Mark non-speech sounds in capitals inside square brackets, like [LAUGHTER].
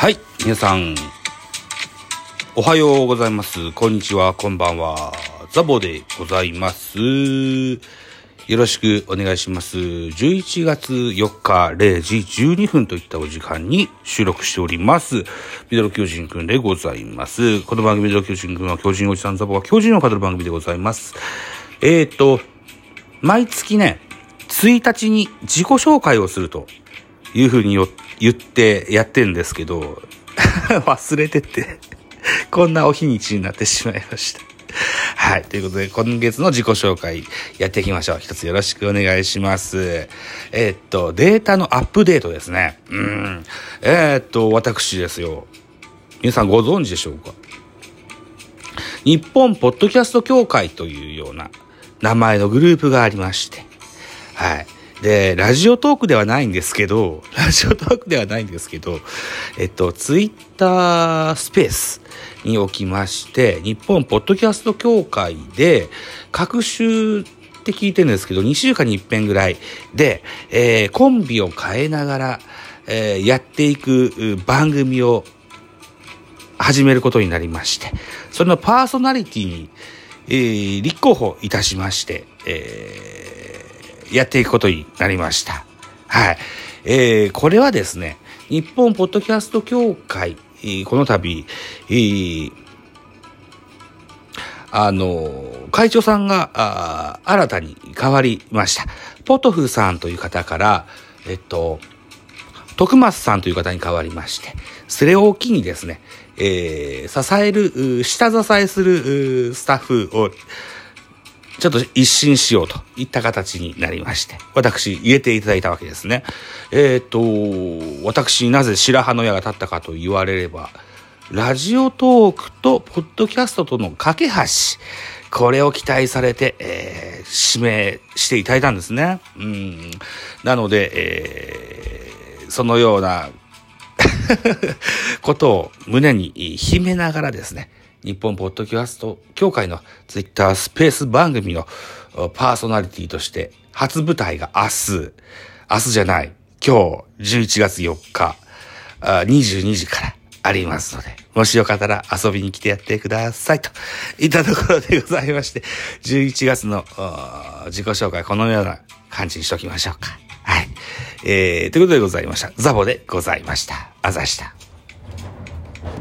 はい、皆さん、おはようございます。こんにちは、こんばんは。ザボでございます。よろしくお願いします。11月4日0時12分といったお時間に収録しております。ミドル巨人くんでございます。この番組ミドル巨人くんは巨人おじさんザボが巨人を語る番組でございます。えーと、毎月ね、1日に自己紹介をするというふうによって言ってやってんですけど、[LAUGHS] 忘れてて、こんなお日にちになってしまいました。はい。ということで、今月の自己紹介やっていきましょう。一つよろしくお願いします。えーっと、データのアップデートですね。うん。えーっと、私ですよ。皆さんご存知でしょうか？日本ポッドキャスト協会というような名前のグループがありまして、はい。で、ラジオトークではないんですけど、ラジオトークではないんですけど、えっと、ツイッタースペースにおきまして、日本ポッドキャスト協会で、各週って聞いてるんですけど、2週間に一遍ぐらいで、えーコンビを変えながら、えーやっていく番組を始めることになりまして、そのパーソナリティに、えー立候補いたしまして、えーやっていくことになりました。はい。えーこれはですね、日本ポッドキャスト協会、この度、えーあの、会長さんが、新たに変わりました。ポトフさんという方から、えっと、徳松さんという方に変わりまして、それを機にですね、えー支える、下支えするスタッフを、ちょっと一新しようといった形になりまして、私入れていただいたわけですね。えっ、と、私なぜ白羽の矢が立ったかと言われれば、ラジオトークとポッドキャストとの架け橋、これを期待されて、えー指名していただいたんですね。うん。なので、えーそのような [LAUGHS] ことを胸に秘めながらですね、日本ポッドキャスト協会のツイッタースペース番組のパーソナリティとして初舞台が明日、明日じゃない、今日11月4日、あ22時からありますので、もしよかったら遊びに来てやってくださいといったところでございまして、11月の自己紹介このような感じにしときましょうか。はい。えー、ということでございました。ザボでございました。あざした。